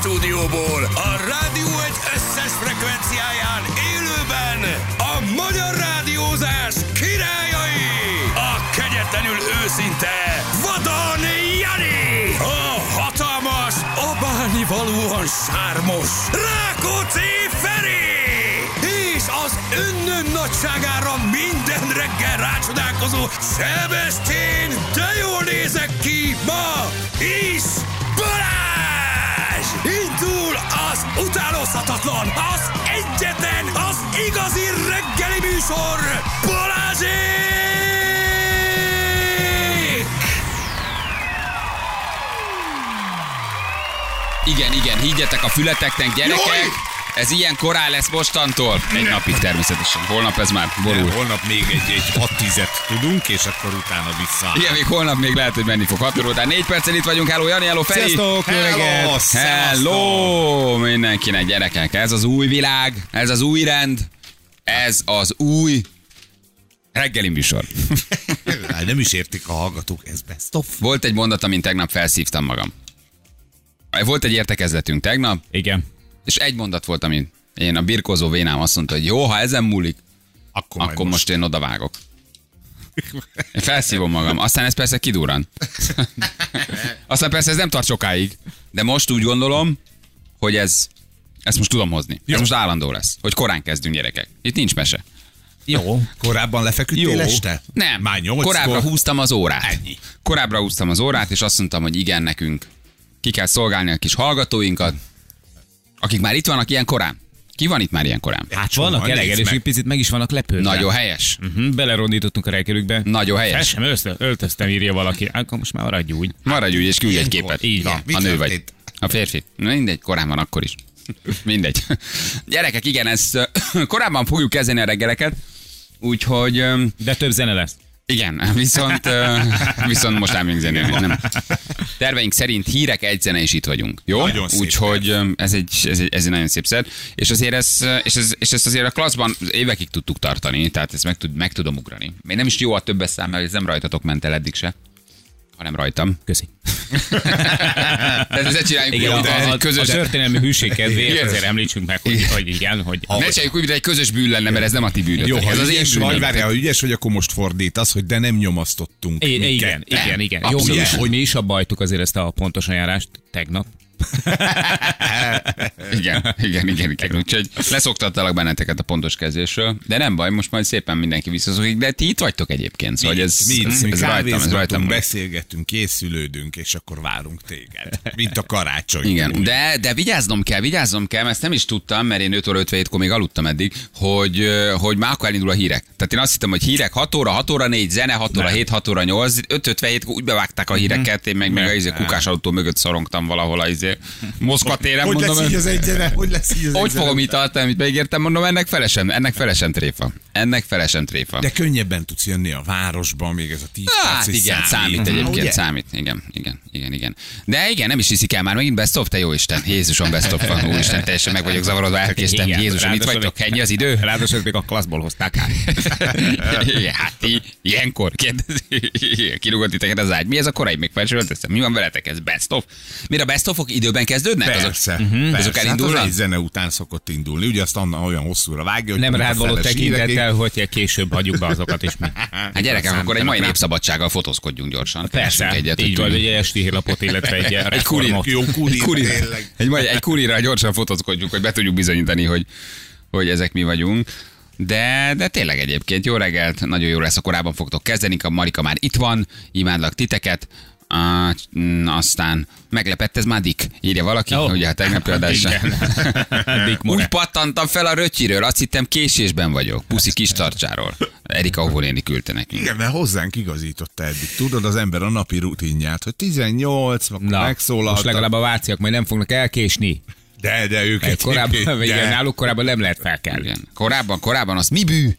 stúdióból a rádió egy összes frekvenciáján élőben a magyar rádiózás királyai, a kegyetlenül őszinte Vadon Jani, a hatalmas, abálni valóan sármos Rákóczi Feri, és az önnön nagyságára minden reggel rácsodálkozó Sebestén, de jól nézek ki ma is! Indul az utánozhatatlan, az egyetlen, az igazi reggeli műsor, Balázsék! Igen, igen, higgyetek a fületeknek, gyerekek! Jaj! Ez ilyen korán lesz mostantól. Egy napig természetesen. Holnap ez már borul. Holnap még egy, egy 6 tizet tudunk, és akkor utána vissza. Igen, még holnap még lehet, hogy menni fog. 6 óra után 4 percen itt vagyunk. Hello, Jani, hello, Feri. Sziasztok, reggelt! Hello mindenkinek, gyerekek. Ez az új világ, ez az új rend, ez az új reggeli műsor. Hát Nem is értik a hallgatók, ez best of. Volt egy mondat, amin tegnap felszívtam magam. Volt egy értekezletünk tegnap, Igen. És egy mondat volt, amin én a birkózó vénám azt mondta, hogy jó, ha ezen múlik, Akkor, akkor most én oda vágok. Én felszívom magam. Aztán ez persze kidurran. Aztán persze ez nem tart sokáig. De most úgy gondolom, hogy ez, ezt most tudom hozni. Ez most állandó lesz. Hogy korán kezdünk gyerekek. Itt nincs mese. Jó. Korábban lefeküdtél Jó. este? Nem. Már nyolckor? Korábbra húztam az órát. Ennyi. Korábbra húztam az órát, és azt mondtam, hogy igen, nekünk ki kell szolgálni a kis hallgatóinkat, akik már itt vannak ilyen korán. Ki van itt már ilyen korán? Hát Csomóan, vannak nézd elegerős, meg. hogy picit meg is vannak lepődve. Nagyon helyes. Uh-huh, belerondítottunk a reggelükbe. Nagyon Fel helyes. sem öltöztem, öltöztem, írja valaki. Akkor most már maradj úgy. Maradj úgy, és küldj egy képet. Így van. Mi nő vagy. A férfi. Na mindegy, korán van akkor is. Mindegy. Gyerekek, igen, ezt ö, korábban fogjuk kezdeni a reggeleket, úgyhogy De több zene lesz. igen, viszont, viszont most nem zenélni, nem. Terveink szerint hírek egy zene is itt vagyunk. Jó? Nagyon Úgyhogy ez egy, ez, egy, ez egy nagyon szép szer. És azért ez, és, ez, és ezt azért a klasszban évekig tudtuk tartani, tehát ezt meg, tud, meg tudom ugrani. Még nem is jó a többes szám, mert ez nem rajtatok ment el eddig se, hanem rajtam. Köszi. Tehát ezzel csináljunk Igen, a, a, közös... a történelmi hűség kedvéért Igen. azért említsünk meg, hogy, Igen. hogy igen, hogy Ne csináljuk úgy, mint egy közös bűn lenne, mert ez nem a ti bűnötök. Jó, ez az én ügyes vagy, bűnöm. várjál, ha ügyes vagy, akkor most fordítasz, hogy de nem nyomasztottunk. I- minket. igen, igen, igen. Jó, mi is, hogy mi is abbajtuk azért ezt a pontos ajánlást tegnap. Igen, igen, igen, igen. Úgyhogy leszoktattalak benneteket a pontos kezdésről, de nem baj, most majd szépen mindenki visszaszokik, de ti itt vagytok egyébként, szóval Mi, ez, mi, ez, mi ez rajtam, ez rajtam. beszélgetünk, készülődünk, és akkor várunk téged. Mint a karácsony. Igen, de, de vigyáznom kell, vigyáznom kell, mert ezt nem is tudtam, mert én 5 óra 57-kor még aludtam eddig, hogy, hogy már akkor elindul a hírek. Tehát én azt hittem, hogy hírek 6 óra, 6 óra 4, zene 6 óra 7, 6 óra 8, 5 57 úgy bevágták a híreket, én meg, meg a izé, kukás autó mögött szorongtam valahol a izé, Moszkva téren, Hogy mondom. lesz így az egyene? Hogy lesz így az Hogy egyene? fogom itt tartani, amit megértem, mondom, ennek felesen, ennek felesen tréfa. Ennek felesen tréfa. De könnyebben tudsz jönni a városba, még ez a 10 Hát perc igen, számít Aha, egyébként, ugye? számít. Igen, igen, igen, igen. De igen, nem is hiszik el már megint best of, te jó Isten. Jézusom, best of van. Úristen, teljesen meg vagyok zavarodva, elkéstem. Igen, Jézusom, itt vagytok, ennyi az idő? Ráadásul még a klasszból hozták át. Hát ti, ilyenkor kérdezi, kirúgott titeket az ágy. Mi ez a korai még felsőöltöztem? Mi van veletek? Ez best of? Mire a best ofok időben kezdődnek? Persze, Azok, persze. azok Hát elindulnak? az egy zene után szokott indulni. Ugye azt anna olyan hosszúra vágja, hogy Nem rád való tekintettel, hírekig- hogy később hagyjuk be azokat is mi. Hát gyerekek, akkor egy mai népszabadsággal fotózkodjunk gyorsan. Persze, egyet, így van, egy esti hírlapot, illetve egy, Egy reformot. Jó kurir. tényleg. Egy, egy kurira gyorsan fotózkodjunk, hogy be tudjuk bizonyítani, hogy, hogy ezek mi vagyunk. De, de tényleg egyébként jó reggelt, nagyon jó lesz, a korábban fogtok kezdeni, a Marika már itt van, imádlak titeket, Mm, aztán meglepett ez már Dick, írja valaki, oh. ugye a tegnapi adásra. Úgy pattantam fel a röcsiről, azt hittem késésben vagyok, puszi kis tartsáról. Erika Óvoléni küldte nekünk. Igen, mert hozzánk igazította eddig. Tudod az ember a napi rutinját, hogy 18, akkor Na, megszólalt. most legalább a váciak majd nem fognak elkésni. De, de ők Egy korábban, de- igen, náluk korábban nem lehet felkelni. Igen. Korábban, korábban az mi bű?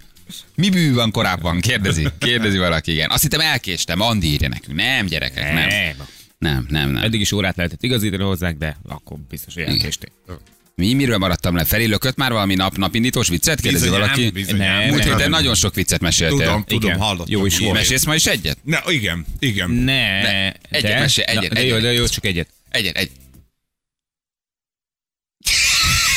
Mi bű van korábban? Kérdezi, kérdezi valaki, igen. Azt hittem elkéstem, Andi írja nekünk. Nem, gyerekek, nem. Nem. Nem, nem, nem. Eddig is órát lehetett igazítani hozzák, de akkor biztos, hogy elkésték. Mi, miről maradtam le? Feri lökött már valami nap, napindítós viccet? Kérdezi Bizonyám, valaki? bizonyám. Nem, Múlt nem, héten nem. nagyon sok viccet meséltél. Tudom, tudom, Igen. hallottam. Jó is volt. Mesélsz ma is egyet? Ne, igen, igen. Ne, Ne, egyet de, mesélj, egyet, Na, de jó, egyet. de jó, csak egyet. Egyet, egy.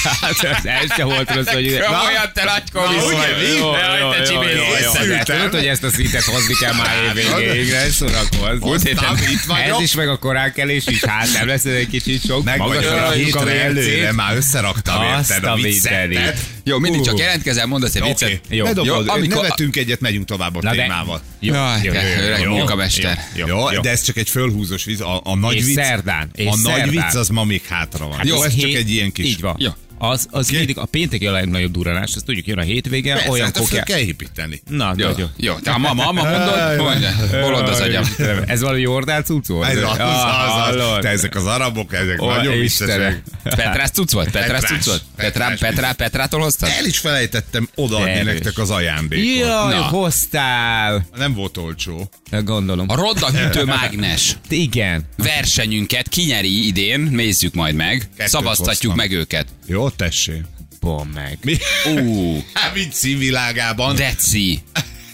Hát ez se volt rossz, hogy... Komolyan, te nagy Na, komisz vagy. mi? Jó, Jaj, jó, te jó, csibész jó, jó. készültem. Tudod, hogy ezt a szintet hozni kell már év végéig, ne szórakozz. Múlt héten itt vagyok. Ez is meg a koránkelés is, hát nem lesz ez egy kicsit sok. Meg a hétre előre, már összeraktam érted a viccetet. Jó, mindig csak jelentkezel, mondasz egy Oké, viccet. Jó. ne amikor- nevetünk egyet, megyünk tovább a Na témával. Jó, jó, jó, jó, öreg jó, munkamester. jó, de ez csak egy fölhúzós vicc. A, a nagy És vicc, szerdán, és a nagy szerdán. vicc az ma még hátra van. Hát Jó, ez csak egy ilyen kis... Így van. Jó. Az, az Oké. mindig a pénteki a legnagyobb duranás, azt tudjuk, jön a hétvége, Persze, olyan hát föl kokja. kell építeni. Na, Jó, jó. jó. Te a mama, mama mondod, mondja, bolond az agyam. Ez valami jordál cucc volt? Ez az, az, az, te ezek az arabok, ezek Ó, nagyon viccesek. Petrás cucc volt? Petrás cucc volt? Petrá, Petrá, Petrától hoztad? El is felejtettem odaadni nektek az ajándékot. Jaj, hoztál. Nem volt olcsó. Gondolom. A Rodda hűtőmágnes Igen. versenyünket kinyeri idén, nézzük majd meg. Szavaztatjuk meg őket. Jó, tessék. Pont meg. Mi? Ú, Hát, mint színvilágában. deci.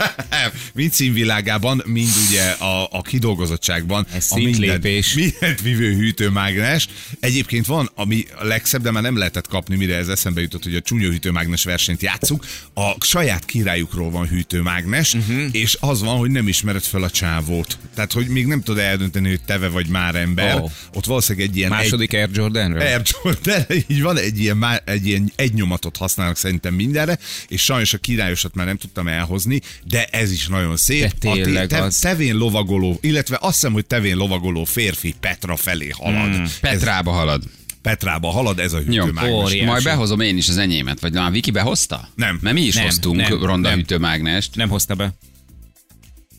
mind színvilágában, mind ugye a, a kidolgozottságban. Ez a szintlépés. mindent vívő hűtőmágnes. Egyébként van, ami a legszebb, de már nem lehetett kapni, mire ez eszembe jutott, hogy a csúnya hűtőmágnes versenyt játszunk. A saját királyukról van hűtőmágnes, uh-huh. és az van, hogy nem ismered fel a csávót. Tehát, hogy még nem tudod eldönteni, hogy teve vagy már ember. Oh. Ott valószínűleg egy ilyen Második Air Jordanről? Air Jordan, így van, egy ilyen, má- egy ilyen egy nyomatot használnak szerintem mindenre, és sajnos a királyosat már nem tudtam elhozni, de ez is nagyon szép. De tényleg a te, az. tevén lovagoló, illetve azt hiszem, hogy tevén lovagoló férfi Petra felé halad. Mm, ez Petrába halad. Petrába halad, ez a hűtőmágnes. majd behozom én is az enyémet. Vagy na, Viki behozta? Nem. Mert mi is Nem, hoztunk nem, ronda nem. hűtőmágnest. Nem hozta be.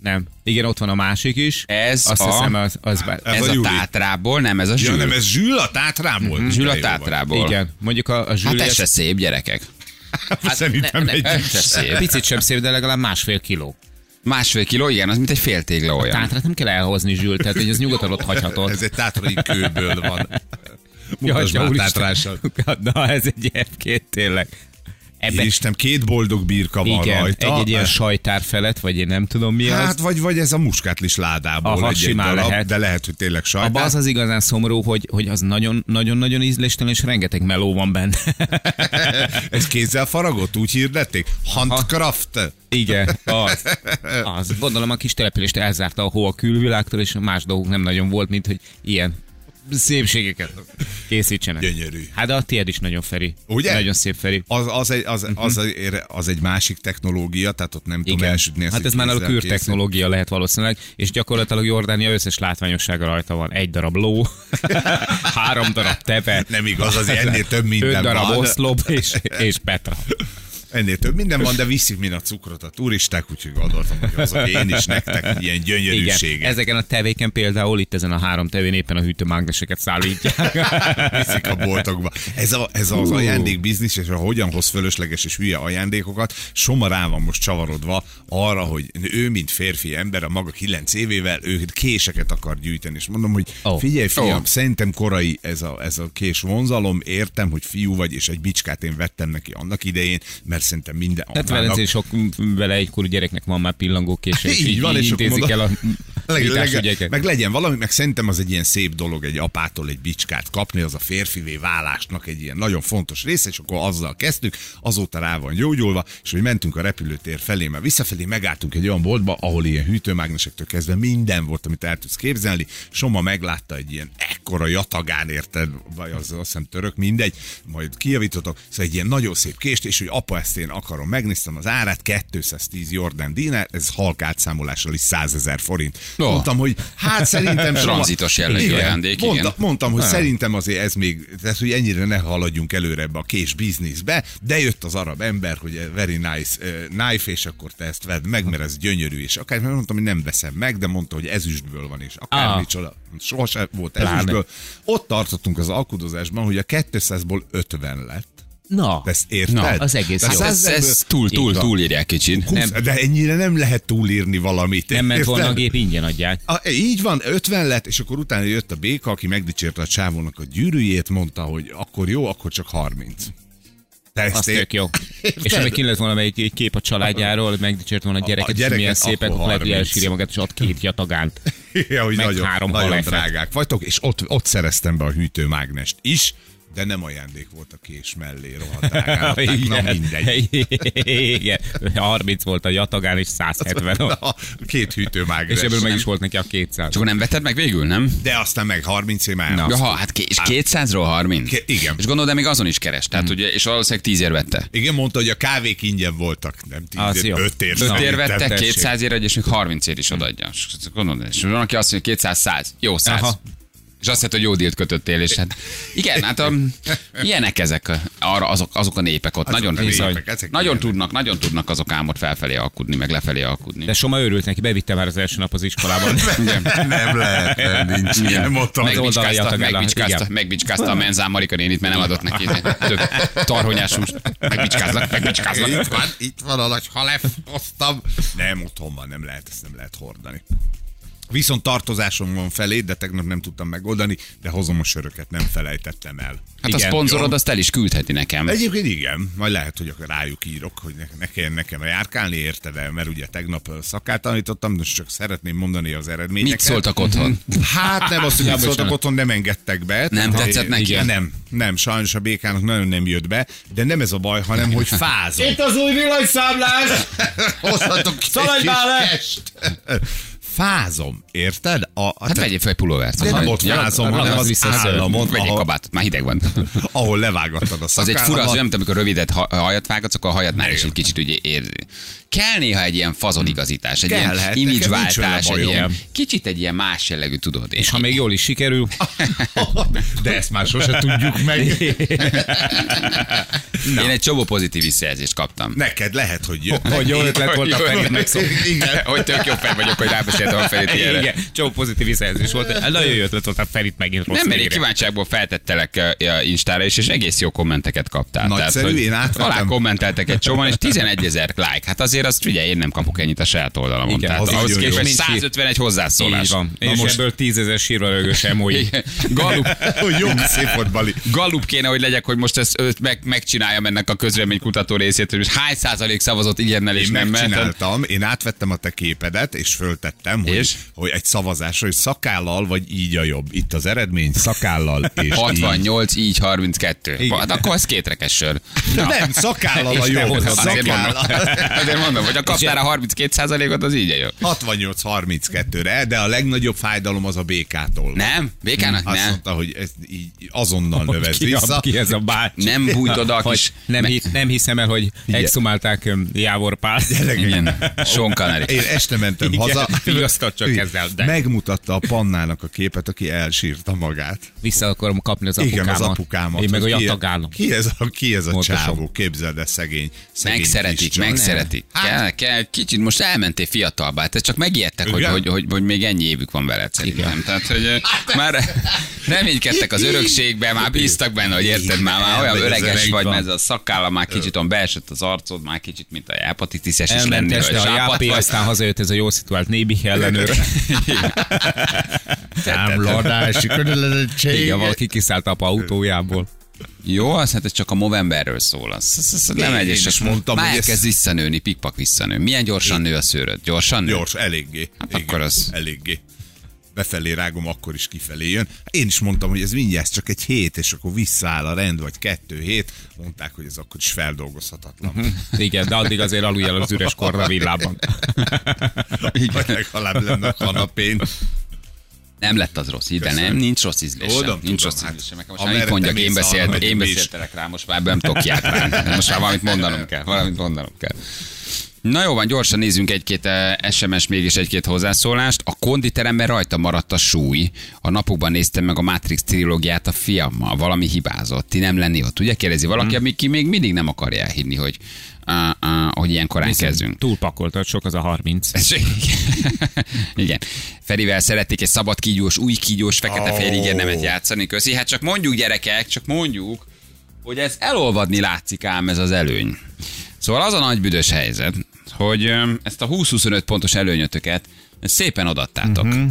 Nem. Igen, ott van a másik is. Ez Azt a- hiszem, az, az bár... Ez Ez a a tátrából, nem ez a Ja, zsül. nem, ez Zsül a tátrából? Zsül De a tátrából. Igen. Mondjuk a, a Hát Julius... ez se szép, gyerekek. Hát, Szerintem ne- egy... ne- se szép. Picit sem szép, de legalább másfél kiló. Másfél kiló, igen, az mint egy fél tégla olyan. Tátrát nem kell elhozni, Zsül, tehát hogy ez nyugodtan ott hagyhatod. Ez egy tátrai kőből van. Ja, Mutasd atya, már tátrással. Na, ez egy F2 tényleg. Ebben, Isten, két boldog birka van igen, rajta. egy, egy ilyen sajtár felett, vagy én nem tudom mi Hát, az. vagy, vagy ez a muskátlis ládából Aha, egy, egy simán darab, lehet. de lehet, hogy tényleg sajtár. Abba az az igazán szomorú, hogy, hogy az nagyon- nagyon-nagyon ízléstelen, és rengeteg meló van benne. Ez kézzel faragott, úgy hirdették? Handcraft. Igen, az. az. Gondolom a kis települést elzárta a hó a külvilágtól, és más dolgok nem nagyon volt, mint hogy ilyen szépségeket készítsenek. Gyönyörű. Hát a tiéd is nagyon Feri. Ugye? Nagyon szép Feri. Az, az, egy, az, az, egy- az, egy másik technológia, tehát ott nem tudom elsütni ezt, Hát ez már a kür technológia lehet valószínűleg, és gyakorlatilag Jordánia összes látványossága rajta van. Egy darab ló, három darab teve, Nem igaz, azért ennél több minden öt darab van. oszlop és, és Petra. Ennél több minden van, de viszik mind a cukrot a turisták, úgyhogy gondoltam, hogy hozok én is nektek ilyen Igen, gyönyörűséget. ezeken a tevéken például itt ezen a három tevén éppen a hűtőmágneseket szállítják. viszik a boltokba. Ez, a, ez az ajándékbiznisz, és a hogyan hoz fölösleges és hülye ajándékokat, Soma rá van most csavarodva arra, hogy ő, mint férfi ember, a maga kilenc évével, ő késeket akar gyűjteni. És mondom, hogy Ó. figyelj, fiam, Ó. szerintem korai ez a, ez a kés vonzalom, értem, hogy fiú vagy, és egy bicskát én vettem neki annak idején, mert szerintem minden anyának- Velencén sok vele egykorú gyereknek van már pillangókése, és Így így, van, és intézik el a Leg, leg, meg legyen valami, meg szerintem az egy ilyen szép dolog egy apától egy bicskát kapni, az a férfivé válásnak egy ilyen nagyon fontos része, és akkor azzal kezdtük, azóta rá van gyógyulva, és hogy mentünk a repülőtér felé, mert visszafelé megálltunk egy olyan boltba, ahol ilyen hűtőmágnesektől kezdve minden volt, amit el tudsz képzelni. Soma meglátta egy ilyen ekkora jatagán, érted, vagy az azt hiszem török, mindegy, majd kijavítottak, szóval egy ilyen nagyon szép kést, és hogy apa ezt én akarom, megnéztem az árát, 210 Jordan dinár, ez halk átszámolással is 100 ezer forint. Ó. Mondtam, hogy hát szerintem Tranzitos jellegű Igen. ajándék, Mondta, igen. Mondtam, hogy szerintem azért ez még, tehát hogy ennyire ne haladjunk előre ebbe a kés bizniszbe, de jött az arab ember, hogy very nice uh, knife, és akkor te ezt vedd meg, mert ez gyönyörű, és akár mondtam, hogy nem veszem meg, de mondta, hogy ezüstből van, és akár Ah. micsoda, sohasem volt Pláne. ezüstből. Ott tartottunk az alkudozásban, hogy a 200-ból 50 lett. Na, ezt érted? Na, az egész jó. Ez, ez százezerből- túl, túl, túlírják kicsit. 20, de ennyire nem lehet túlírni valamit. nem ment volna a gép, ingyen adják. A, így van, 50 lett, és akkor utána jött a béka, aki megdicsérte a csávónak a gyűrűjét, mondta, hogy akkor jó, akkor csak 30. Te ezt Az ér- tök jó. Érted? És ha ki lett volna egy, egy kép a családjáról, megdicsért volna a gyereket, gyereket, milyen szépek, akkor lehet, hogy 30. elsírja magát, és ad két jatagánt. ja, hogy meg nagyon, három nagyon drágák vagytok, és ott, ott szereztem be a hűtőmágnest is, De nem ajándék volt a kés mellé, rohadt adták, na mindegy. Igen. 30 volt a jatagán, és 170. Na, két hűtőmágres. És ebből meg is volt neki a 200. Csak nem vetted meg végül, nem? De aztán meg 30 év már ha, hát és 200-ról 30? Ké- igen. És gondolod, de még azon is keres. Tehát, ugye, és valószínűleg 10 ér vette. Igen, mondta, hogy a kávék ingyen voltak, nem Az tíz, jó. öt ér. Öt szerintem. ér vette, tessék. 200 ér, és még 30 ér is odaadja. És Gondolod, és van, aki azt mondja, 200, 100. Jó, 100. Aha. És azt mondta, hogy jó dílt kötöttél, és hát igen, hát um, ilyenek ezek a- arra azok, azok a népek ott. Azok nagyon a népek, ezek nagyon ilyenek. tudnak, nagyon tudnak azok álmot felfelé alkudni, meg lefelé alkudni. De Soma örült neki, bevitte már az első nap az iskolában. nem lehet, nem, nincs ilyen. Mondtam, Meg- oldalra Megbicskázta, a- megbicskázta, igen. megbicskázta a menzán Marika nénit, mert nem adott neki több tarhonyás húst. Megbicskázlak, megbicskázlak. Itt van, itt van a nagy halef, hoztam. Nem, otthon van, nem lehet, ezt nem lehet hordani. Viszont tartozásom van felé, de tegnap nem tudtam megoldani, de hozom a söröket, nem felejtettem el. Hát a Igen. szponzorod azt el is küldheti nekem. Egyébként igen, majd lehet, hogy akkor rájuk írok, hogy ne, ne kelljen nekem járkálni, érted el, mert ugye tegnap szakát tanítottam, de csak szeretném mondani az eredményeket. Mit szóltak otthon? Hát nem azt, hogy mit szóltak otthon, nem engedtek be. Nem Tehát, tetszett neki? Nem, nem, sajnos a békának nagyon nem jött be, de nem ez a baj, hanem hogy fázom. Itt az új villanyszámlás! Hozhatok ki Szaladj egy kis már le! Fázom, érted? A, Hát vegyél fel egy pulóvert. de nem ott Ja, fázom, hanem az vissza a szőr. államon, Vegyél ahol, kabátot, már hideg van. ahol levágattad a Az egy szakállamat. fura, az olyan, mint amikor rövidet ha- hajat vágatsz, akkor a hajadnál is egy kicsit ugye érzi. Kell néha egy ilyen fazonigazítás, egy Kellhet, ilyen vele egy ilyen, kicsit egy ilyen más jellegű, tudod. És ha még jól is sikerül, De ezt már sose tudjuk meg. Én egy csomó pozitív visszajelzést kaptam. Neked lehet, hogy jött. hogy jó ötlet volt a Jó, jó. megszokni. Igen. hogy tök jó fej vagyok, hogy rábeszéltem a Ferit ilyenre. Igen, csomó pozitív visszajelzés volt. Nagyon jó ötlet volt a Ferit megint rossz Nem, mert én végre. kíváncsiságból feltettelek Instára is, és egész jó kommenteket kaptál. Nagyszerű, hogy én átvettem. Alá kommenteltek egy csomóan, és 11 ezer like. Hát azért azt figyelj, én nem kapok ennyit a saját oldalamon. Igen, Tehát az ahhoz képest Nincs 151 hozzászólás. Így van. Na És most- ebből tízezer sírva rögös emoji. Hogy jó, szép volt, Bali. Gallup kéne, hogy legyek, hogy most ezt meg, megcsináljam ennek a közvéleménykutató részét, hogy most hány százalék szavazott igennel és Én nem megcsináltam, én átvettem a te képedet, és föltettem, hogy, És? hogy egy szavazásra, hogy szakállal vagy így a jobb. Itt az eredmény, szakállal és így. 68, így 32. Igen. Hát akkor ez kétrekes sör. Nem, szakállal a jobb. hozod. Azért mondom, Szakállal. azért mondom, hogy a kaptál a 32 százalékot, az így jó. 68-32-re, de a legnagyobb fájdalom az a békától. Nem? Békának Azt nem. mondta, hogy ez így azonnal növez vissza. a, ki ez a bácsi? Nem bújt oda a kis... nem, hi, nem hiszem el, hogy exhumálták Jávor Pál. Connery. Én este mentem haza. Vigasztad csak Igen. ezzel, de. Megmutatta a pannának a képet, aki elsírta magát. Vissza akarom kapni az Igen, apukámat. az apukámat. Én meg a jatagálom. Ki ez a, ki ez a csávó? Képzeld el, szegény. szegény Megszeretik, kis csaj. megszeretik. Hát- Kell, kell, kicsit most elmentél fiatalba, hát ez csak megijedtek, hogy, Igen? hogy, hogy, hogy, még ennyi évük van veled szerintem. Tehát, hogy ö, már reménykedtek az örökségben, már bíztak benne, hogy érted, már, már olyan öreges öreg vagy, mert ez a szakálla már kicsit on beesett az arcod, már kicsit, mint a hepatitises is Elment lenni, este vagy a vagy. aztán hazajött ez a jó szituált nébi ellenőr. Támladási kötelezettség. Igen, valaki kiszállt apa autójából. Jó, az hát ez csak a Movemberről szól. Az, az, az nem egy, és azt mondtam, már hogy elkezd ez- visszanőni, pikpak visszanő. Milyen gyorsan nő a szőröd? Gyorsan nő? Gyors, eléggé. Hát Igen, akkor az- Eléggé. Befelé rágom, akkor is kifelé jön. Én is mondtam, hogy ez mindjárt csak egy hét, és akkor visszaáll a rend, vagy kettő hét. Mondták, hogy ez akkor is feldolgozhatatlan. Mhm. Igen, de addig azért alulj el az üres korra villában. Vagy legalább lenne a kanapén. Nem lett az rossz, de Köszönöm. nem, nincs rossz ízlésem. Tudom, nincs tudom, rossz hát. Nekem most már itt mondjak, én, beszélt, én beszéltelek rá, most már nem tudok kiáltani. Most már valamit mondanom kell, valamit mondanom kell. Na jó van, gyorsan nézzünk egy-két eh, SMS, mégis egy-két hozzászólást. A konditeremben rajta maradt a súly. A napokban néztem meg a Matrix trilógiát a fiammal. Valami hibázott. Ti nem lenni ott. Ugye kérdezi valaki, Hmm. mm. aki még mindig nem akarja elhinni, hogy, uh, uh, hogy ilyen korán kezdünk. Túlpakoltad, sok az a 30. Ez- Igen. Ferivel szerették egy szabad kígyós, új kígyós, fekete-fehér Ó. ígérnemet játszani. Köszi. Hát csak mondjuk gyerekek, csak mondjuk, hogy ez elolvadni látszik ám ez az előny. Szóval az a nagy büdös helyzet, hogy ezt a 20-25 pontos előnyötöket szépen odattátok. Uh-huh.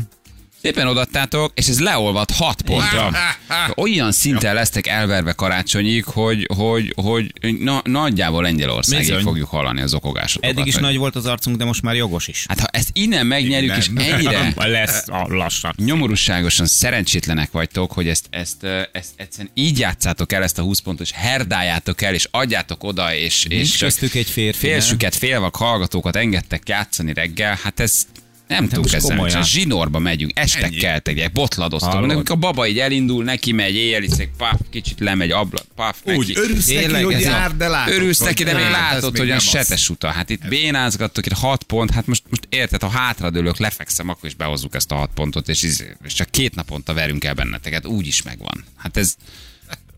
Szépen odattátok, és ez leolvad 6 pontra. Olyan szinten lesztek elverve karácsonyig, hogy, hogy, hogy na, nagyjából Lengyelországig Bizony. fogjuk hallani az okogásokat. Eddig is Hogy- nagy volt az arcunk, de most már jogos is. Hát ha ezt innen megnyerjük, és Nem. ennyire Lesz a lassan. nyomorúságosan szerencsétlenek vagytok, hogy ezt, ezt, ezt egyszerűen így játszátok el ezt a 20 pontos, herdájátok el, és adjátok oda, és, és köztük egy férfi, félsüket, félvak hallgatókat engedtek játszani reggel, hát ez nem tudunk most ezzel, komolyan. csak zsinórba megyünk, estek Ennyi. keltek, egy botladoztok. Hallod? Nekünk a baba így elindul, neki megy, éjjel iszek, paf, kicsit lemegy, abla, paf, Úgy, neki. örülsz neki, hogy jár, de látod. Örülsz hogy neki, de még hát, ez látod, még hogy olyan nem az. setes uta. Hát itt bénázgattok, itt 6 pont, hát most, most érted, ha hátradőlök, lefekszem, akkor is behozzuk ezt a 6 pontot, és, izé- és csak két naponta verünk el benneteket, úgy is megvan. Hát ez,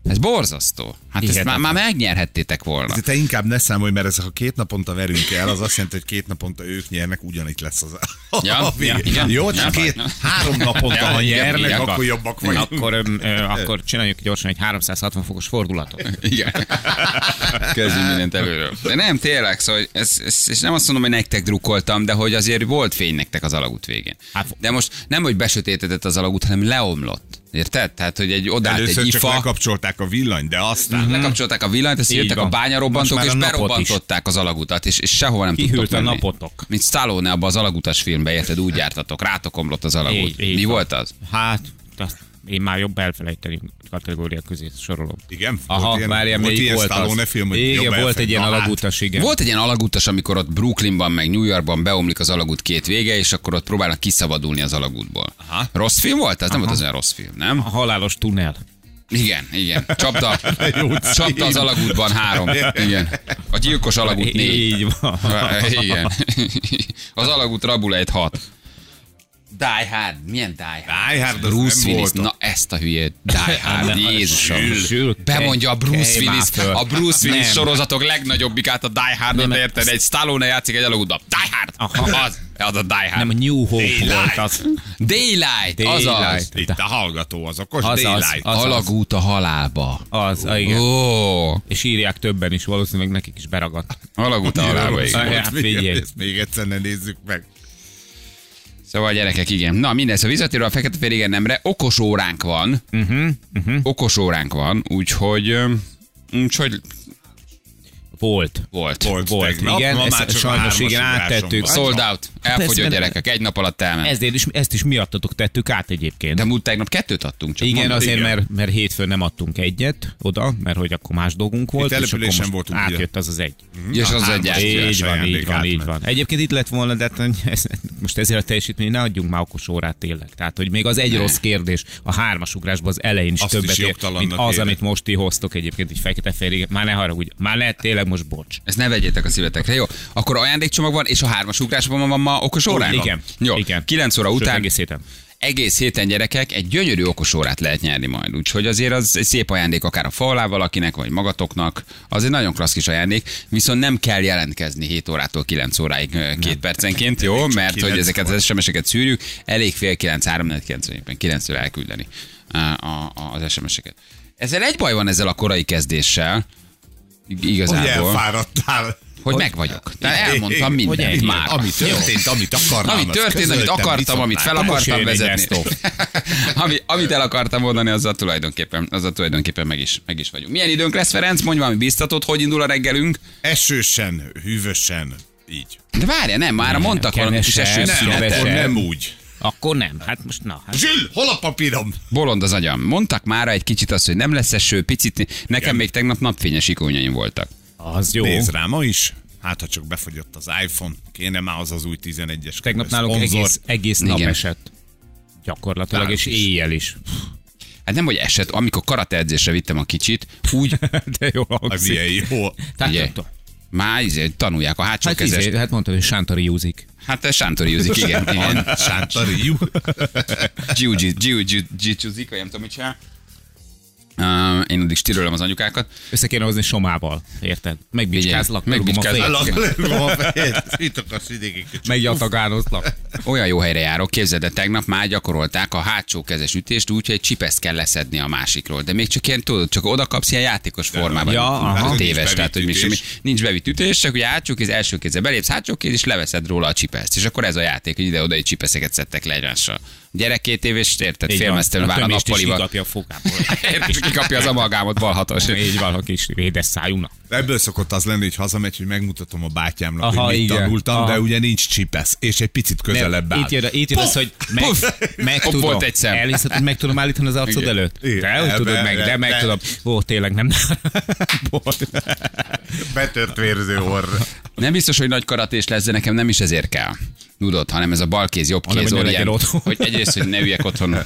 ez borzasztó. Hát ezt már, már megnyerhettétek volna. De te inkább ne számolj, mert ez, ha két naponta verünk el, az azt jelenti, hogy két naponta ők nyernek, ugyanitt lesz az a, Ja, a ja, igen. Jó, Ja, csak két, ja. három naponta, ha igen, nyernek, igen. akkor jobbak vagyunk. Akkor, ö, akkor csináljuk gyorsan egy 360 fokos fordulatot. Igen. Kezdjünk mindent előről. De nem, tényleg, szóval ez, ez, és nem azt mondom, hogy nektek drukkoltam, de hogy azért volt fény nektek az alagút végén. Hát- De most nem, hogy besötétedett az alagút, hanem leomlott. Érted? Tehát, hogy egy egy Először csak ifa, lekapcsolták a villanyt, de aztán... lekapcsolták a villanyt, ezt Így jöttek a bányarobbantók, és berobbantották az alagutat, és, és sehova nem Kihűlt tudtok a menni. napotok. Mint Stallone abban az alagutas filmben, érted? Úgy jártatok, rátok omlott az alagút. Így- így Mi van. volt az? Hát, azt én már jobb elfelejteni kategória közé sorolom. Igen? Aha, Volt ilyen- várjál, volt ilyen volt Stallone film, hogy igen, volt egy ilyen Na hát. alagutas, igen. Volt egy ilyen alagutas, amikor ott Brooklynban, meg New Yorkban beomlik az alagút két vége, és akkor ott próbálnak kiszabadulni az alagútból. Aha. Rossz film volt? Az nem volt az olyan rossz film, nem? A halálos tunnel. Igen, igen. Csapda, csapda az alagútban három. Igen. A gyilkos alagút négy. Így van. Igen. Az alagút rabul egy hat. Die Hard. Milyen Die Hard? Die Hard Bruce nem Willis. Na ezt a hülye Die Hard. Jézusom. Bemondja a Bruce Willis, a Bruce Willis Nem. sorozatok legnagyobbikát a Die Hardot, Nem, érted? Egy Stallone játszik egy alagútban. Die Hard! Aha. Az, az a Die Hard. Nem, a New Hope Daylight. volt az. Daylight, azaz. Daylight. Itt a hallgató az okos, Az az, Daylight. az. Alagút a halálba. Az, ah, igen. Ó, És írják többen is, valószínűleg nekik is beragadt. alagút a halálba, igen. Hát, figyelj, figyelj. Ezt még egyszer ne nézzük meg. Szóval gyerekek, igen. Na minden, szóval visszatérve a fekete fél nemre, okos óránk van. Uh-huh, uh-huh. Okos óránk van, úgyhogy, úgyhogy Volt. volt. Volt, Volt, tegnap, igen, ma ezt már csak a sajnos igen, áttettük. Sold out. Elfogyott Persze, gyerekek. Egy nap alatt elment. Ezért is, ezt is miattatok tettük át egyébként. De múlt tegnap kettőt adtunk csak. igen, mondom. azért, igen. mert, mert hétfőn nem adtunk egyet oda, mert hogy akkor más dolgunk volt, és akkor településen most voltunk, átjött az az egy. És az egy. Így van, így van, így van. Egyébként itt lett volna, de hát most ezért a teljesítmény, ne adjunk már okos órát tényleg. Tehát, hogy még az egy rossz kérdés a hármas ugrásban az elején is többet ér, mint az, amit most ti hoztok egyébként, egy fekete. Már ne haragudj, már ne, tényleg most bocs. Ezt ne vegyétek a szívetekre, jó? Akkor ajándékcsomag van, és a hármas ugrásban van ma okos óránk? Igen, Jó, igen. 9 óra Sőt, után egész héten. egész héten gyerekek egy gyönyörű okos órát lehet nyerni majd. Úgyhogy azért az egy szép ajándék akár a faolá valakinek, vagy magatoknak. Az egy nagyon klassz kis ajándék, viszont nem kell jelentkezni 7 órától 9 óráig két percenként, jó? Mert hogy 9 ezeket az SMS-eket szűrjük, elég fél 9, 3, 4, 9, 9 elküldeni az SMS-eket. Ezzel egy baj van ezzel a korai kezdéssel, ig- Hogy igazából, elfáradtál. hogy meg vagyok. Tehát elmondtam Hogy mindent ennyi? már. Ami történt, amit akartam. Ami történt, amit akartam, amit fel akartam vezetni. Ami, amit el akartam mondani, azzal tulajdonképpen, azzal tulajdonképpen meg is, meg is vagyunk. Milyen időnk lesz, Ferenc? Mondj valami biztatót, hogy indul a reggelünk? Esősen, hűvösen, így. De várja, nem, már mondtak valami kis kevesen, esős Nem, nem úgy. Akkor nem. Hát most na. Hát Zsill, hol a papírom? Bolond az agyam. Mondtak már egy kicsit azt, hogy nem lesz eső, picit. Nekem Igen. még tegnap napfényes ikonyaim voltak. az jó. Nézd rá, ma is. Hát, ha csak befogyott az iPhone, kéne már az az új 11-es. Tegnap náluk egész, egész nap Igen. esett. Gyakorlatilag, Náluk és is. éjjel is. Hát nem, hogy eset, amikor karate edzésre vittem a kicsit, úgy, De jó Az hangzik. ilyen jó. Tehát. Már izé, tanulják a hátsó Hát, kezes. izé, hát mondtad, hogy Sántori Júzik. Hát ez Sántori Júzik, igen. igen. Sántari, jó. Jiu-jitsu, jiu-jitsu, vagy nem tudom, mit csinál. Uh, én addig stirölöm az anyukákat. Össze kéne hozni somával, érted? Megbicskázlak, Megbicskázlak. Itt akarsz idégig. megjatagánozlak. Olyan jó helyre járok, képzeld, de tegnap már gyakorolták a hátsó kezes ütést úgy, hogy egy csipeszt kell leszedni a másikról. De még csak ilyen, tudod, csak oda kapsz ilyen játékos formában. Ja, aha. téves, tehát hogy még semmi, nincs bevitt ütés, csak ugye hátsó kéz, első kézzel belépsz, hátsó kéz, és leveszed róla a csipeszt. És akkor ez a játék, hogy ide-oda egy csipeszeket szedtek le egymással. Gyerek két éves, érted, Így van. félmeztelenül vár a tömést is nappalival. kikapja a fogából. Kikapja az amalgámot balhatos. Így van, a kis védes szájúnak. Ebből szokott az lenni, hogy hazamegy, hogy megmutatom a bátyámnak, Aha, hogy mit igen. tanultam, Aha. de ugye nincs csipesz, és egy picit közelebb áll. Itt jön, itt jön az, hogy meg, meg tudom, volt egy szem. elhiszed, hogy meg tudom állítani az arcod Igen. előtt? Igen. De hogy tudod meg, de meg tudom. Ó, tényleg nem. Betört vérző orr. Nem biztos, hogy nagy karatés lesz, de nekem nem is ezért kell. Tudod, hanem ez a bal kéz, jobb Hanem, kéz otthon. hogy egyrészt, hogy ne üljek otthon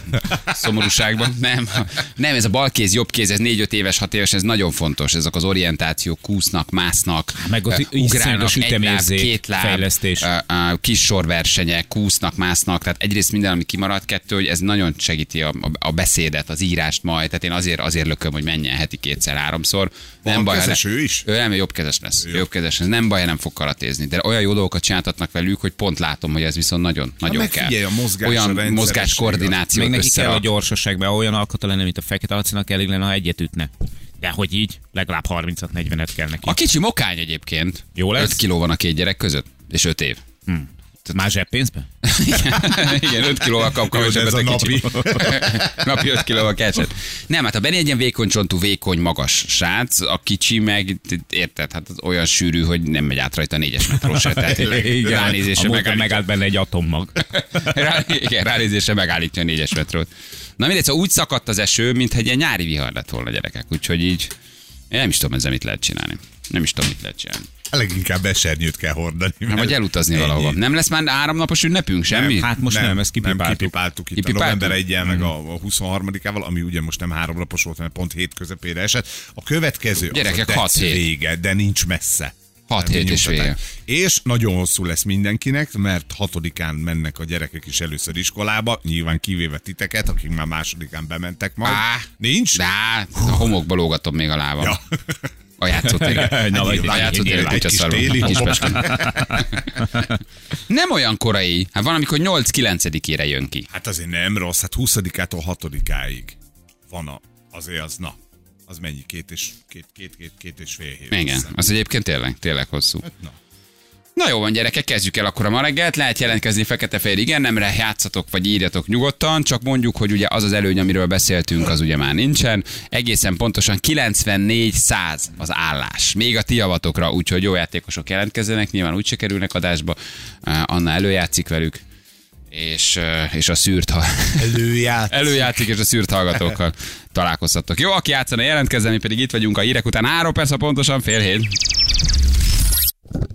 szomorúságban. Nem, nem, ez a bal kéz, jobb kéz, ez 4-5 éves, 6 éves, ez nagyon fontos. Ezek az orientációk, kúsznak, másznak, Meg az iszonyatos egy láb, két láb, fejlesztés. ö, ö, kis sorversenyek, kúsznak, másznak, tehát egyrészt minden, ami kimaradt, kettő, hogy ez nagyon segíti a, a, a beszédet, az írást majd, tehát én azért, azért lököm, hogy menjen heti kétszer, háromszor. Nem baj, ha kezes ő is? ő nem, jobbkezes lesz. Ő jobbkezes lesz. Nem baj, ha nem fog karatézni. De olyan jó dolgokat csináltatnak velük, hogy pont látom, hogy ez viszont nagyon, nagyon meg kell. figyelj, a mozgás, a olyan rendszeresség, mozgás koordináció Még neki kell a gyorsaság, mert olyan alkata lenne, mint a fekete lacinak, elég lenne, ha egyet ütne. De hogy így, legalább 30-40-et kell neki. A kicsi mokány egyébként. Jó lesz? 5 kiló van a két gyerek között, és 5 év. Már zseppénzbe? Igen, 5 kilóval kap kevesebbet ez a napi. napi 5 kilóval keveset. Nem, hát a Benni egy ilyen vékony csontú, vékony, magas srác, a kicsi meg, érted, hát az olyan sűrű, hogy nem megy át rajta a négyes metró se. Tehát Igen. múltkor megállítja. megállt benne egy atommag. Rá, igen, ránézésre megállítja a négyes metrót. Na mindegy, szóval úgy szakadt az eső, mintha egy ilyen nyári vihar lett volna gyerekek. Úgyhogy így, én nem is tudom ezzel mit lehet csinálni. Nem is tudom, mit lehet csinálni. Leginkább esernyőt kell hordani. Nem, vagy elutazni Ennyi. valahova. Nem lesz már háromnapos ünnepünk? Semmi? Hát most nem, ezt Nem, kipipáltuk. kipipáltuk itt Kipipáltuk? a november 1 meg a, a 23-ával, ami ugye most nem három napos volt, hanem pont hét közepére esett. A következő Gyerekek, az a hat hét. vége, de nincs messze. Hat Nem hét és vége. És nagyon hosszú lesz mindenkinek, mert hatodikán mennek a gyerekek is először iskolába, nyilván kivéve titeket, akik már másodikán bementek majd. Á, Nincs? Á, a homokba lógatom még a lábam. Ja. A játszótéren. Na, Hát vagy- a játszótéren homok. Nem olyan korai. Hát van, amikor 8-9-ére jön ki. Hát azért nem rossz, hát 20-ától 6-áig van a, azért az, na, az mennyi? Két és, két, két, két, két és fél hét. Igen, hiszem. az egyébként tényleg, tényleg hosszú. Na. Na jó van, gyerekek, kezdjük el akkor a ma reggelt. Lehet jelentkezni fekete-fehér igen, nemre játszatok vagy írjatok nyugodtan, csak mondjuk, hogy ugye az az előny, amiről beszéltünk, az ugye már nincsen. Egészen pontosan 94-100 az állás. Még a ti javatokra, úgyhogy jó játékosok jelentkezzenek, nyilván úgy se kerülnek adásba. Uh, Anna előjátszik velük, és, és a szűrt, ha Előját. előjátszik, és a szűrt hallgatókkal találkozhattok. Jó, aki játszana jelentkezzen, mi pedig itt vagyunk a hírek után. Három perc, pontosan fél hét.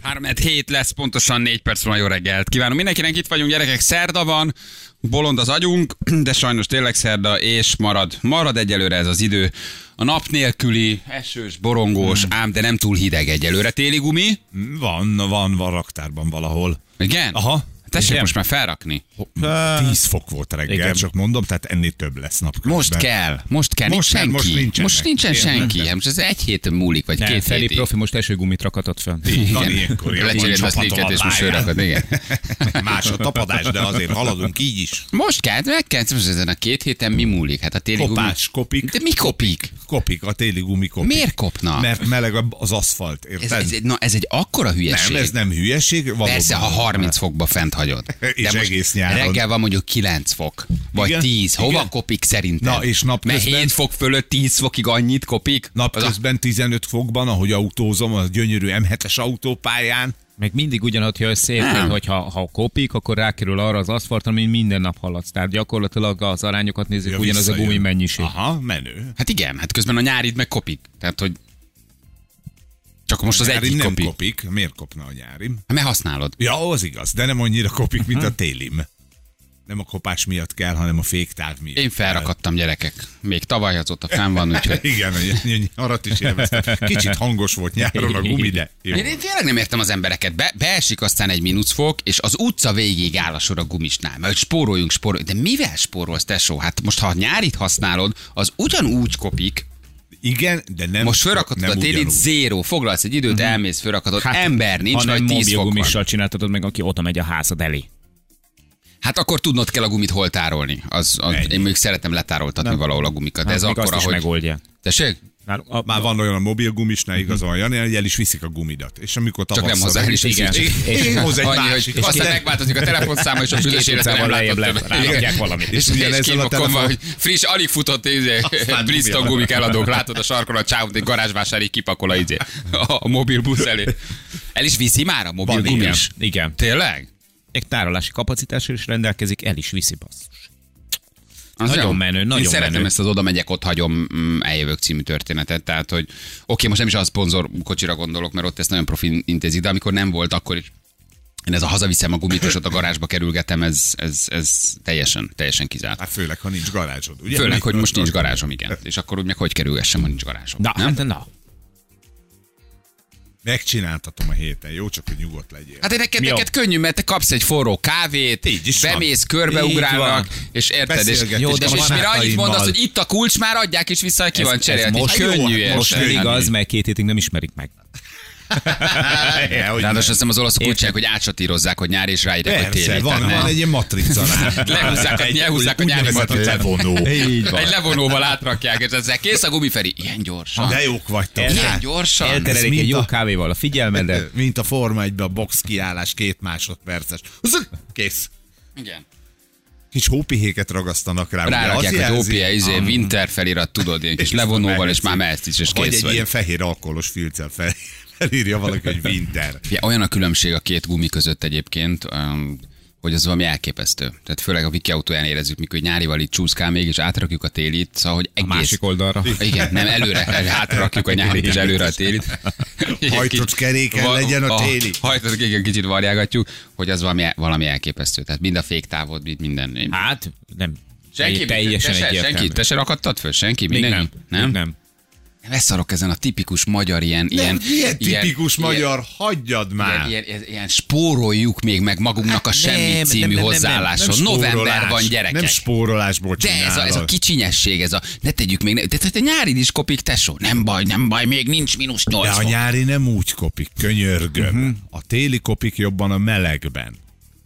3 hét lesz, pontosan 4 perc van jó reggelt. Kívánom mindenkinek, itt vagyunk, gyerekek, szerda van, bolond az agyunk, de sajnos tényleg szerda, és marad, marad egyelőre ez az idő. A nap nélküli, esős, borongós, ám de nem túl hideg egyelőre. Téli gumi? Van, van, van raktárban valahol. Igen? Aha. Tessék Igen. most már felrakni. 10 fok volt reggel, Igen. csak mondom, tehát ennél több lesz napközben. Most kell, most kell, Most nincs senki. most nincsenek. most nincsen Igen, senki. nem. Hát Most ez egy héten múlik, vagy Nem, két Feli hétig. profi most esőgumit rakatott fel. Így van, ilyenkor ilyen Lecserélt a sneaket, és most söröket, igen. Más a tapadás, de azért haladunk így is. Most kell, meg kell, most ezen a két héten mi múlik? Hát a téli Kopás, gumi... kopik. De mi kopik? Kopik, a téli gumi kopik. Miért kopna? Mert meleg az aszfalt, Ez, érted? ez, egy- na, ez egy akkora hülyeség. nem, ez nem hülyeség, valóban. Persze, ha 30 fokba fent hagyod. És egész nyáron. Reggel van mondjuk 9 fok, vagy Igen, 10. Hova igen. kopik szerintem? Na, és Mert napközben- 7 fok fölött 10 fokig annyit kopik? Az a- Napközben 15 fokban, ahogy autózom, a gyönyörű M7-es autópályán. Meg mindig ugyanott jössz szép, hogy ha, ha kopik, akkor rákerül arra az aszfaltra, amit minden nap haladsz. Tehát gyakorlatilag az arányokat nézzük, Ja, ugyanaz a visszajön. gumi mennyiség. Aha, menő. Hát igen, hát közben a nyárid meg kopik. Tehát, hogy csak most az egyik nem kopik. kopik. Miért kopna a nyárim? Hát mert használod. Ja, az igaz, de nem annyira kopik, mint a télim. Nem a kopás miatt kell, hanem a féktáv miatt. Én felrakadtam gyerekek. Még tavaly azóta fenn van, úgyhogy... Igen, a ny- nyarat is élveztem. Kicsit hangos volt nyáron a gumi, de jó. Én, én tényleg nem értem az embereket. Be, beesik aztán egy mínuszfok, és az utca végig áll a sor a gumisnál. Mert spóroljunk, spóroljunk. De mivel spórolsz, tesó? Hát most, ha nyárit használod, az ugyanúgy kopik. Igen, de nem Most felrakatod nem a télit, zéro. Foglalsz egy időt, elmész, felrakatod. Hát, ember nincs, hanem vagy 10 mobil fok van. gumissal csináltatod meg, aki oda megy a házad elé. Hát akkor tudnod kell a gumit hol tárolni. Az, az, Ennyi. én még szeretem letároltatni valahol a gumikat. De Hát ez még akkor, azt is ahogy... megoldja. Tessék? Már, a, Már van olyan a mobil gumisnál, igaz van, Jani, hogy el is viszik a gumidat. És amikor Csak nem hozzá, el is. Igen. Én hoz egy Annyi, másik. hogy aztán megváltozik a telefonszáma, és a büdös életben nem látott többet. valamit. És, És és a okon van, hogy friss, alig futott izé, Bristol gumi gumik eladók, látod a sarkon a csávot, egy garázsvásárig kipakol a, izé, a, mobil busz elé. El is viszi már a mobil Van, gumi igen, is? igen. Tényleg? Egy tárolási kapacitással is rendelkezik, el is viszi basszus. Az Nagyon jó. menő, nagyon Én szeretem menő. ezt az Oda megyek, ott hagyom, mm, eljövök című történetet. Tehát, hogy oké, most nem is a szponzor kocsira gondolok, mert ott ezt nagyon profi intézik, de amikor nem volt, akkor is én ez a hazaviszem a gumit, és ott a garázsba kerülgetem, ez, ez, ez teljesen, teljesen kizárt. Hát főleg, ha nincs garázsod, ugye? Főleg, hogy most nincs garázs. garázsom, igen. És akkor úgy meg hogy kerülgessem, ha nincs garázsom. Na, nem? hát na. Megcsináltatom a héten, jó? Csak, hogy nyugodt legyél. Hát neked, neked könnyű, mert te kapsz egy forró kávét, Így is van. bemész, körbeugrálnak, Így és érted, és, jó, de és, és mire annyit mondasz, hogy itt a kulcs, már adják is vissza, hogy ki van cserélt. most Így könnyű, most igaz, mert két hétig nem ismerik meg. Ja, hogy Ráadásul azt hiszem az olaszok úgy csinálják, hogy átsatírozzák, hogy nyár és ráírják, hogy téli. van, van egy ilyen matrica rá. Lehúzzák, Egy lehúzzák a nyári matricát. levonó. Így van. Egy levonóval átrakják, és ezzel kész a gumiferi. Ilyen gyorsan. De jók vagytok. Ilyen Hát, gyorsan. Elterelik egy jó kávéval a figyelmedet. Mint a Forma 1 a box kiállás két másodperces. Kész. Igen. Kis hópihéket ragasztanak rá. Rárakják, hogy OPA, izé, winter felirat, tudod, ilyen kis És levonóval, és már mehetsz is, és Vagy kész egy vagy. ilyen fehér alkoholos filccel fel, felírja valaki, hogy winter. Ja, olyan a különbség a két gumi között egyébként, um, hogy az valami elképesztő. Tehát főleg a Viki autóján érezzük, mikor nyárival itt csúszkál még, és átrakjuk a télit, szóval, hogy egész... A másik oldalra. Igen, nem, előre, átrakjuk a nyárit, és előre a télit. Hajtott keréken Va- legyen a téli. Hajtott, igen, kicsit varjágatjuk, hogy az valami, valami elképesztő. Tehát mind a féktávod, mind minden. Hát, nem. Senki, teljesen te se, senki, te se rakadtad föl? Senki? Még Mindenki? nem. Még nem. Leszarok ezen a tipikus magyar ilyen... Nem, ilyen, ilyen tipikus ilyen, magyar, hagyjad már. Ilyen, ilyen, ilyen, ilyen spóroljuk még meg magunknak a Hát semmi nem, című nem, nem, nem, hozzáálláson. Nem November van, gyerekek. Nem spórolásból de ez a, ez a csinálod. kicsinyesség, ez a ne tegyük még, ne, de te, te nyárid is kopik, tesó. Nem baj, nem baj, még nincs mínusz De 8 a fok. nyári nem úgy kopik, könyörgöm. A téli kopik jobban a melegben.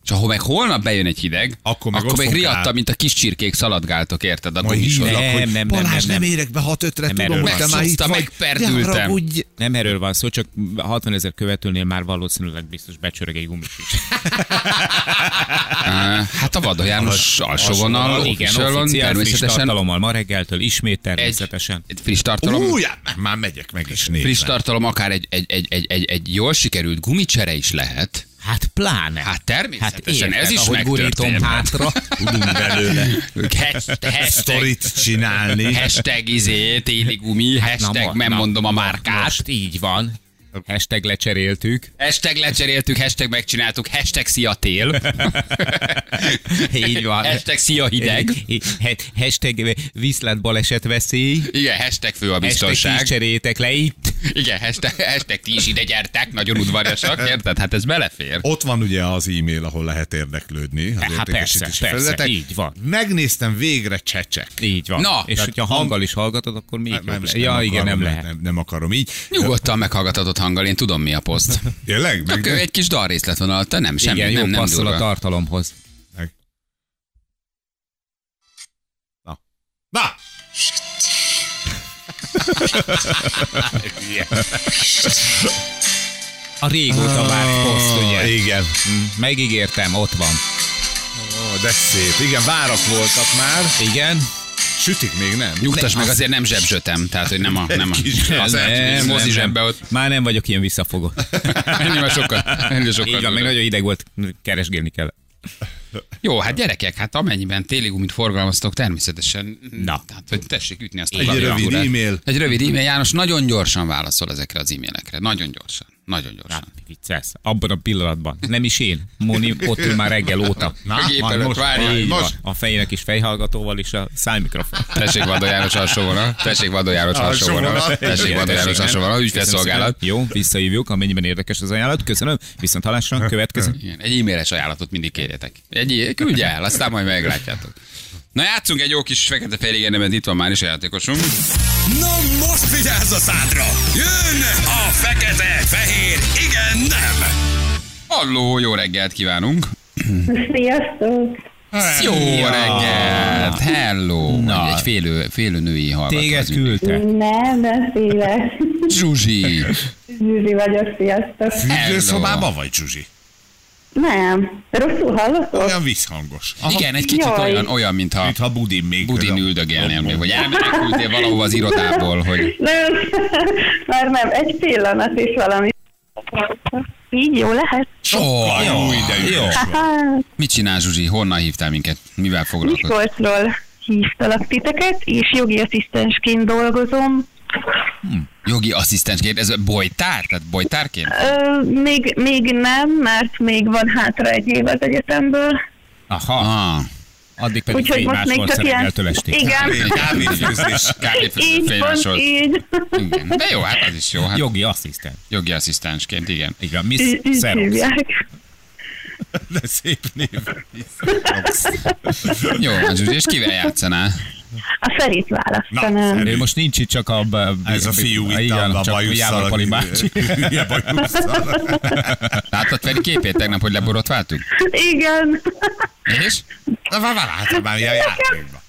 És ha meg holnap bejön egy hideg, Akkor meg akkor fog riadta, mint a kis csirkék szaladgáltok, érted? A Majd gumisor. hívlak, Nem, hogy nem, nem, Balázs, nem, nem, nem. érek be 6-5-re, Nem tudom, erről hogy te van már itt vagy. Megperdültem. Haragudj. Nem erről van szó, csak 60 ezer követőnél már valószínűleg biztos becsörög egy gumis is. Hát a Vada János alsó vonal, Igen, officialon, oficiál, friss természetesen tartalommal ma reggeltől ismét egy, természetesen. egy friss tartalom. Ú, já, már megyek meg is nézni. friss tartalom, akár egy, egy, egy, egy, egy, egy jól sikerült gumicsere is lehet. Hát pláne. Hát természetesen, érted, ez is ahogy gurítom hátra. Tudunk belőle sztorit csinálni. hashtag izé, téli gumi, hashtag, nem mondom a márkát. Most így van. Hashtag lecseréltük. Hashtag lecseréltük, hashtag megcsináltuk, hashtag szia tél. Így van. Hashtag szia hideg. Ha- Hashtag viszlát baleset veszély. Igen, hashtag fő a Hashtag biztonság. ti cserétek le itt. Igen, hashtag, hashtag ti is ide gyertek, nagyon udvariasak, érted? Hát ez belefér. Ott van ugye az e-mail, ahol lehet érdeklődni. Az Hát persze, persze, így van. Megnéztem végre csecsek. Így van. Na, és hogyha hanggal is hallgatod, akkor még Nem, nem, Ja, akarom, igen, nem lehet. Nem, nem akarom így. Nyugodtan meghallgathatod hanggal, én tudom mi a poszt. Tényleg? Csak egy kis dalrészlet van alatta, nem semmi, Igen, nem, jó nem passzol a durva. tartalomhoz. meg. Na. Na! A régóta várt poszt, ugye? Igen. Megígértem, ott van. Ó, de szép. Igen, várak voltak már. Igen? Sütik még nem. Nyugtass meg, azért nem zsebzsötem, tehát hogy nem a, nem a, kis az Nem, mozi nem, zsebbe ott. Már nem vagyok ilyen visszafogó. Ennél már sokkal, ennél sokkal. Így van, meg nagyon ideg volt, keresgélni kell. Jó, hát gyerekek, hát amennyiben téli gumit forgalmaztok, természetesen, Na. tehát, hogy tessék ütni azt a Egy rövid e-mail. Egy rövid e-mail, János nagyon gyorsan válaszol ezekre az e-mailekre, nagyon gyorsan. Nagyon gyorsan. Hát, viccelsz. Abban a pillanatban. Nem is én. Moni ott ül már reggel óta. Na, A gép majd előtt most, várja, Így van. most. A fejének is fejhallgatóval és a szájmikrofon. Tessék Vadó János alsóvonal. Tessék Vadó János alsóvonal. Alsóvonal. Tessék Vadó János nem? Ügyfélszolgálat. Jó, visszahívjuk, amennyiben érdekes az ajánlat. Köszönöm. Viszont halásra következő. Igen, egy e-mailes ajánlatot mindig kérjetek. Egy, küldje el, aztán majd meglátjátok. Na játszunk egy jó kis fekete fehér itt van már is a játékosunk. Na most vigyázz a szádra! Jön a fekete, fehér, igen, nem! Halló, jó reggelt kívánunk! Sziasztok! Jó reggelt! Hello! Na. Egy félő, félő női hallgató. Téged küldte. Nem, beszélek. Zsuzsi! Zsuzsi vagyok, sziasztok. Fürdőszobában vagy, Zsuzsi? Nem, rosszul hallatok? Olyan visszhangos. Igen, egy kicsit Jaj. olyan, olyan, mintha Mintha Budin még. Budin üldögélnél még, vagy elmenekültél valahova az irodából, hogy Nem, már nem, egy pillanat is valami. Így jó lehet? Sokkal jó, de jó. vagy. Hát, mit csinál Zsuzsi? Honnan hívtál minket? Mivel foglalkozol? Miskolcról hívtalak titeket, és jogi asszisztensként dolgozom. Jogi asszisztensként, ez bolytár? Tehát bolytárként? Ö, még, még nem, mert még van hátra egy év az egyetemből. Aha. Ah, Addig pedig Úgyhogy most még csak ilyen... estig. Igen. Kávéfőzés. kávéfőző Így, fényes pont volt. így. Igen. De jó, hát az is jó. Hát Jogi asszisztent. jogi asszisztensként, igen. Van, Miss hívják. De szép név. Jó, Zsuzsi, és kivel játszanál? A Ferit Na, választanám. Ő most nincs itt csak a... Ez a fiú itt igen, a, a csak bajusszal. Pali bácsi. Hülye bajusszal. Láttad Feri képét tegnap, hogy leborotváltuk? Igen. És? Na, már látod már ilyen játékban.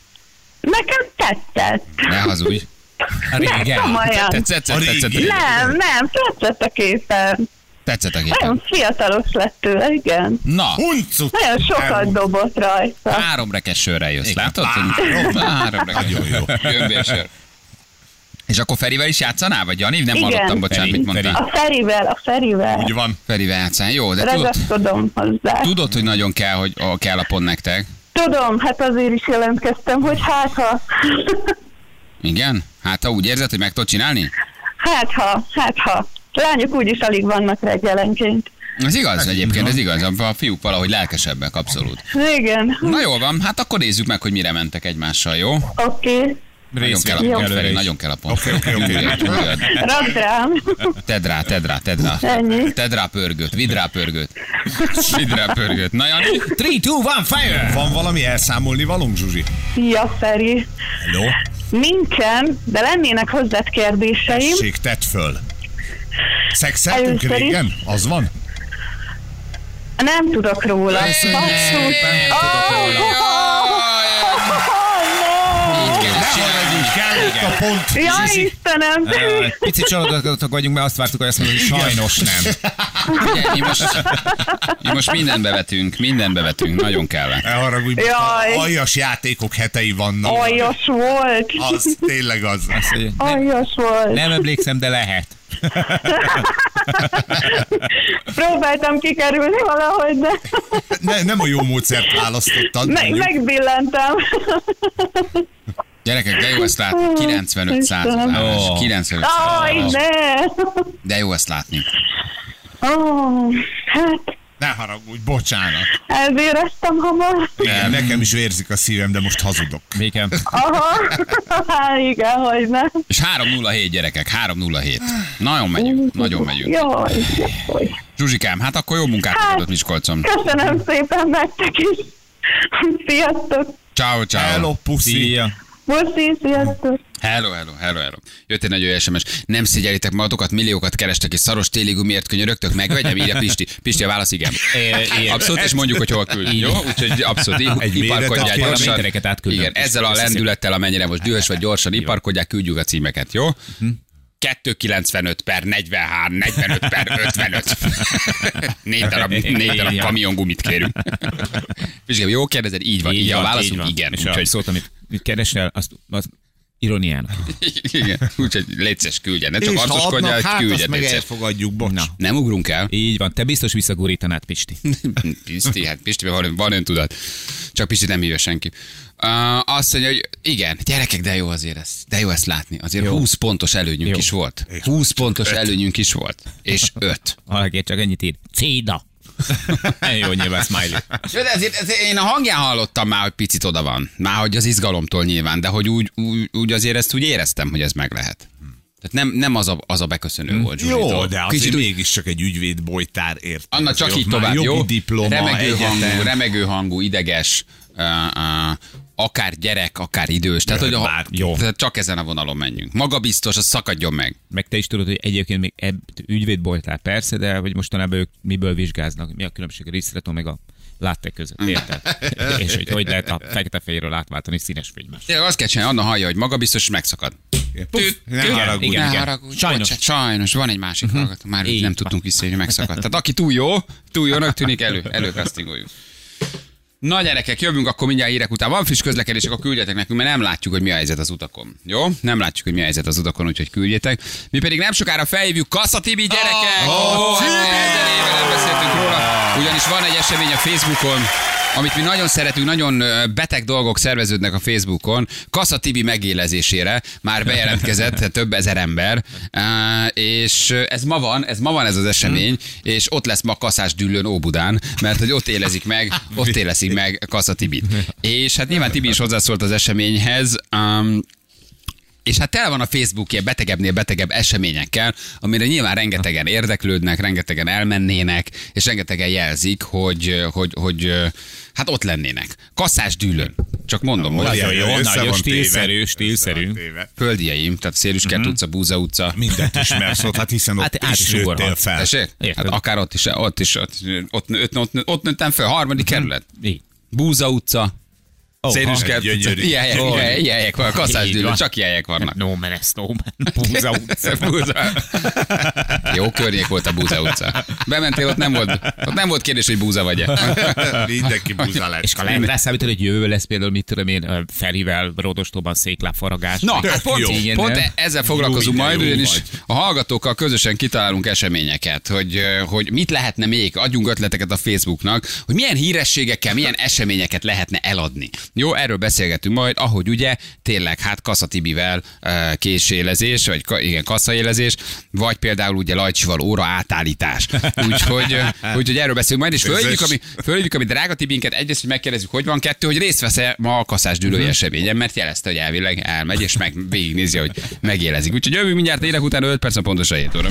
Nekem tetszett. Ne hazudj. Régen. Komolyan. Tetszett, A tetszett, régi. tetszett, Nem, nem, tetszett a képen. tetszett a képen. Nagyon fiatalos lett tőle, igen. Na, Huncut. Nagyon sokat dobott rajta. három rekes sörrel jössz, Igen. látod? Három. Három rekes. Nagyon jó. Gömbérsör. És akkor Ferivel is játszanál, vagy Jani? Nem Igen. hallottam, bocsánat, Feri, mit mondtál. A Ferivel, a Ferivel. Úgy van. Ferivel játszál. Jó, de tudod, Ragaszkodom hozzá. tudod, hogy nagyon kell, hogy ó, kell a pont nektek. Tudom, hát azért is jelentkeztem, hogy hát ha, Igen? Hát ha úgy érzed, hogy meg tudod csinálni? hát ha, hát ha. Lányok úgyis alig vannak reggelenként. Ez igaz egyébként, ez igaz. A a fiúk valahogy lelkesebbek, abszolút. Igen, Na jól van, hát akkor nézzük meg, hogy mire mentek egymással, jó? oké. Okay. Nagyon kell a pont, Feri, nagyon kell a pont. Oké, oké, oké. Üljön, üljön. Rakd rám. Tedd rá, tedd rá, tedd rá. Ennyi. Tedd rá pörgőt, vidd rá pörgőt. Vidd rá pörgőt. Na Jani? 3, 2, 1, fire! Van valami elszámolni valunk, Zsuzsi? Szia, Feri. Hello? Nincsen, de lennének hozzád kérdéseim. Tessék, tedd föl. Szexeltünk Először is. régen? Az van? Nem tudok róla. Köszönjük szépen, nem tudok róla. Kell ezt csinálni. Kell a pont. Ja, Istenem! Picit csalódottak vagyunk, mert azt vártuk, hogy azt mondod, hogy sajnos nem. Ugye, mi most, mi most mindent bevetünk, mindent bevetünk, nagyon kell. Ne haragudj, Jaj. aljas játékok hetei vannak. Aljas volt. Az tényleg az. Aljas volt. nem emlékszem, de lehet. Próbáltam kikerülni valahogy, de Ne, nem a jó módszert választottad. meg, mondjuk. megbillentem. Gyerekek, de jó ezt látni. 95 századás. Ó. 95 Aj, századás. ne! De jó ezt látni. Ó, hát Ne haragudj, bocsánat. elvéreztem hamar. Igen, nekem is vérzik a szívem, de most hazudok. Békem. Aha, igen, hogy nem. És 307 gyerekek, 307. Nagyon megyünk, nagyon megyünk. Jaj, jaj. Zsuzsikám, hát akkor jó munkát Hát. tudod Miskolcon. Köszönöm szépen nektek is. Sziasztok! Ciao, ciao. Hello, puszi. Szia. Puszi, sziasztok! Hello, hello, hello, hello. Jött egy nagyon jó SMS. Nem szégyelitek magatokat, milliókat kerestek, és szaros téli gumiért könyörögtök, megvegyem, írja Pisti. Pisti, a válasz igen. Abszolút, és mondjuk, hogy hol küld. Jó? Úgyhogy abszolút, Egy iparkodják gyorsan. Igen, ezzel a lendülettel, amennyire most dühös vagy gyorsan iparkodják, küldjük a címeket, jó? 295 per 43, 45 per 55. négy darab, négy darab kamiongumit kérünk. Pisti, jó kérdezed? Így van, így, a van, válaszunk van. igen. És Úgyhogy a szót, amit mit keresel, azt, azt Ironiának. Igen, úgyhogy létszes küldjen. Ne csak hogy hát azt küldjen meg létszes. elfogadjuk, bocs. Na. Nem ugrunk el. Így van, te biztos visszagurítanád, Pisti. Pisti, hát Pisti, van, van öntudat. Csak Pisti nem hívja senki. Uh, azt mondja, hogy igen, gyerekek, de jó azért ez, de jó ezt látni. Azért Jó. 20 pontos előnyünk Jó. is volt. 20 pontos előnyünk is volt. És 5. Valaki csak ennyit ír. Céda. jó, nyilván smiley. De ezért, ezért én a hangján hallottam már, hogy picit oda van. Már hogy az izgalomtól nyilván, de hogy úgy, úgy, úgy azért ezt úgy éreztem, hogy ez meg lehet. Tehát nem, nem az, a, az a beköszönő volt Jó, Zsuzsitól. de azért Kicsit mégiscsak egy ügyvéd bolytár ért. Anna csak így tovább, jó? diploma, remegő egyetem. hangú, remegő hangú, ideges, uh, uh, akár gyerek, akár idős. Tehát, hogy a, bárki. jó. Tehát csak ezen a vonalon menjünk. Magabiztos, az szakadjon meg. Meg te is tudod, hogy egyébként még ebb, ügyvédboltál persze, de hogy mostanában ők miből vizsgáznak, mi a különbség a risztretó meg a látte között, érted? És hogy hogy lehet a fekete-fehérről átváltani színes fénybe. Tényleg azt kell csinálni, Anna hallja, hogy magabiztos, és megszakad. Puff, ne igen, haragudj. igen. Ne haragudj, Sajnos. bocsánat, sajnos, van egy másik uh-huh. hallgató, már Így nem tudtunk visszajönni, megszakadt. Tehát aki túl jó, túl jónak tűnik, elő, előkasztingoljuk. Na gyerekek, jövünk akkor mindjárt hírek után. Van friss közlekedés, akkor küldjetek nekünk, mert nem látjuk, hogy mi a helyzet az utakon. Jó? Nem látjuk, hogy mi a helyzet az utakon, úgyhogy küldjetek. Mi pedig nem sokára felhívjuk Kassa Tibi gyerekek! Oh, oh, éve nem beszéltünk róla, ugyanis van egy esemény a Facebookon, amit mi nagyon szeretünk, nagyon beteg dolgok szerveződnek a Facebookon. Kassa Tibi megélezésére már bejelentkezett több ezer ember, és ez ma van, ez ma van ez az esemény, és ott lesz ma Kaszás Düllőn Óbudán, mert hogy ott élezik meg, ott élezik meg Kassa Tibit. És hát nyilván Tibi is hozzászólt az eseményhez, um, és hát tel van a Facebook ilyen betegebbnél betegebb eseményekkel, amire nyilván rengetegen érdeklődnek, rengetegen elmennének, és rengetegen jelzik, hogy, hogy, hogy hát ott lennének. Kasszás dűlőn. Csak mondom, hogy Nagyon jó, nagyon stílszerű, stílszerű. van téve. földieim, tehát Szélüskert utca, Búza utca. Mindent ismersz ott, hát hiszen ott Hát át is is nőttél fel. Hát akár ott is, ott is, ott, ott, ott, ott, ott nőttem fel, harmadik kerület. Így. Búza utca, Oh, Szélüskert utca. gyönyörű. Oh. van, Kasszás Így Dűlőn, van. csak helyek vannak. No man, no man. Búza utca. Búza. Jó környék volt a Búza utca. Bementél, ott nem volt, ott nem volt kérdés, hogy búza vagy-e. Mindenki búza lett. És ha lehet rászámítani, hogy jövő lesz például, mit tudom én, Ferivel, Rodostóban széklábfaragás. Na, hát pont, jó. Igen, pont e- ezzel foglalkozunk Jó, majd, ugyanis vagy. a hallgatókkal közösen kitalálunk eseményeket, hogy, hogy mit lehetne még, adjunk ötleteket a Facebooknak, hogy milyen hírességekkel, milyen eseményeket lehetne eladni. Jó, erről beszélgetünk majd, ahogy ugye tényleg hát Kaszatibivel ö, késélezés, vagy ka- igen, kassaélezés, vagy például ugye Lajcsival óra átállítás. Úgyhogy, ö, úgyhogy erről beszélünk majd, és fölhívjuk, ami, fölhívjuk, ami drága Tibinket, egyrészt, hogy megkérdezzük, hogy van, kettő, hogy részt vesz-e ma a kaszás dűlői eseményen, mert jelezte, hogy elvileg elmegy, és meg végignézi, hogy megélezik. Úgyhogy jövünk mindjárt élek után 5 perc, pontosan 7 óra.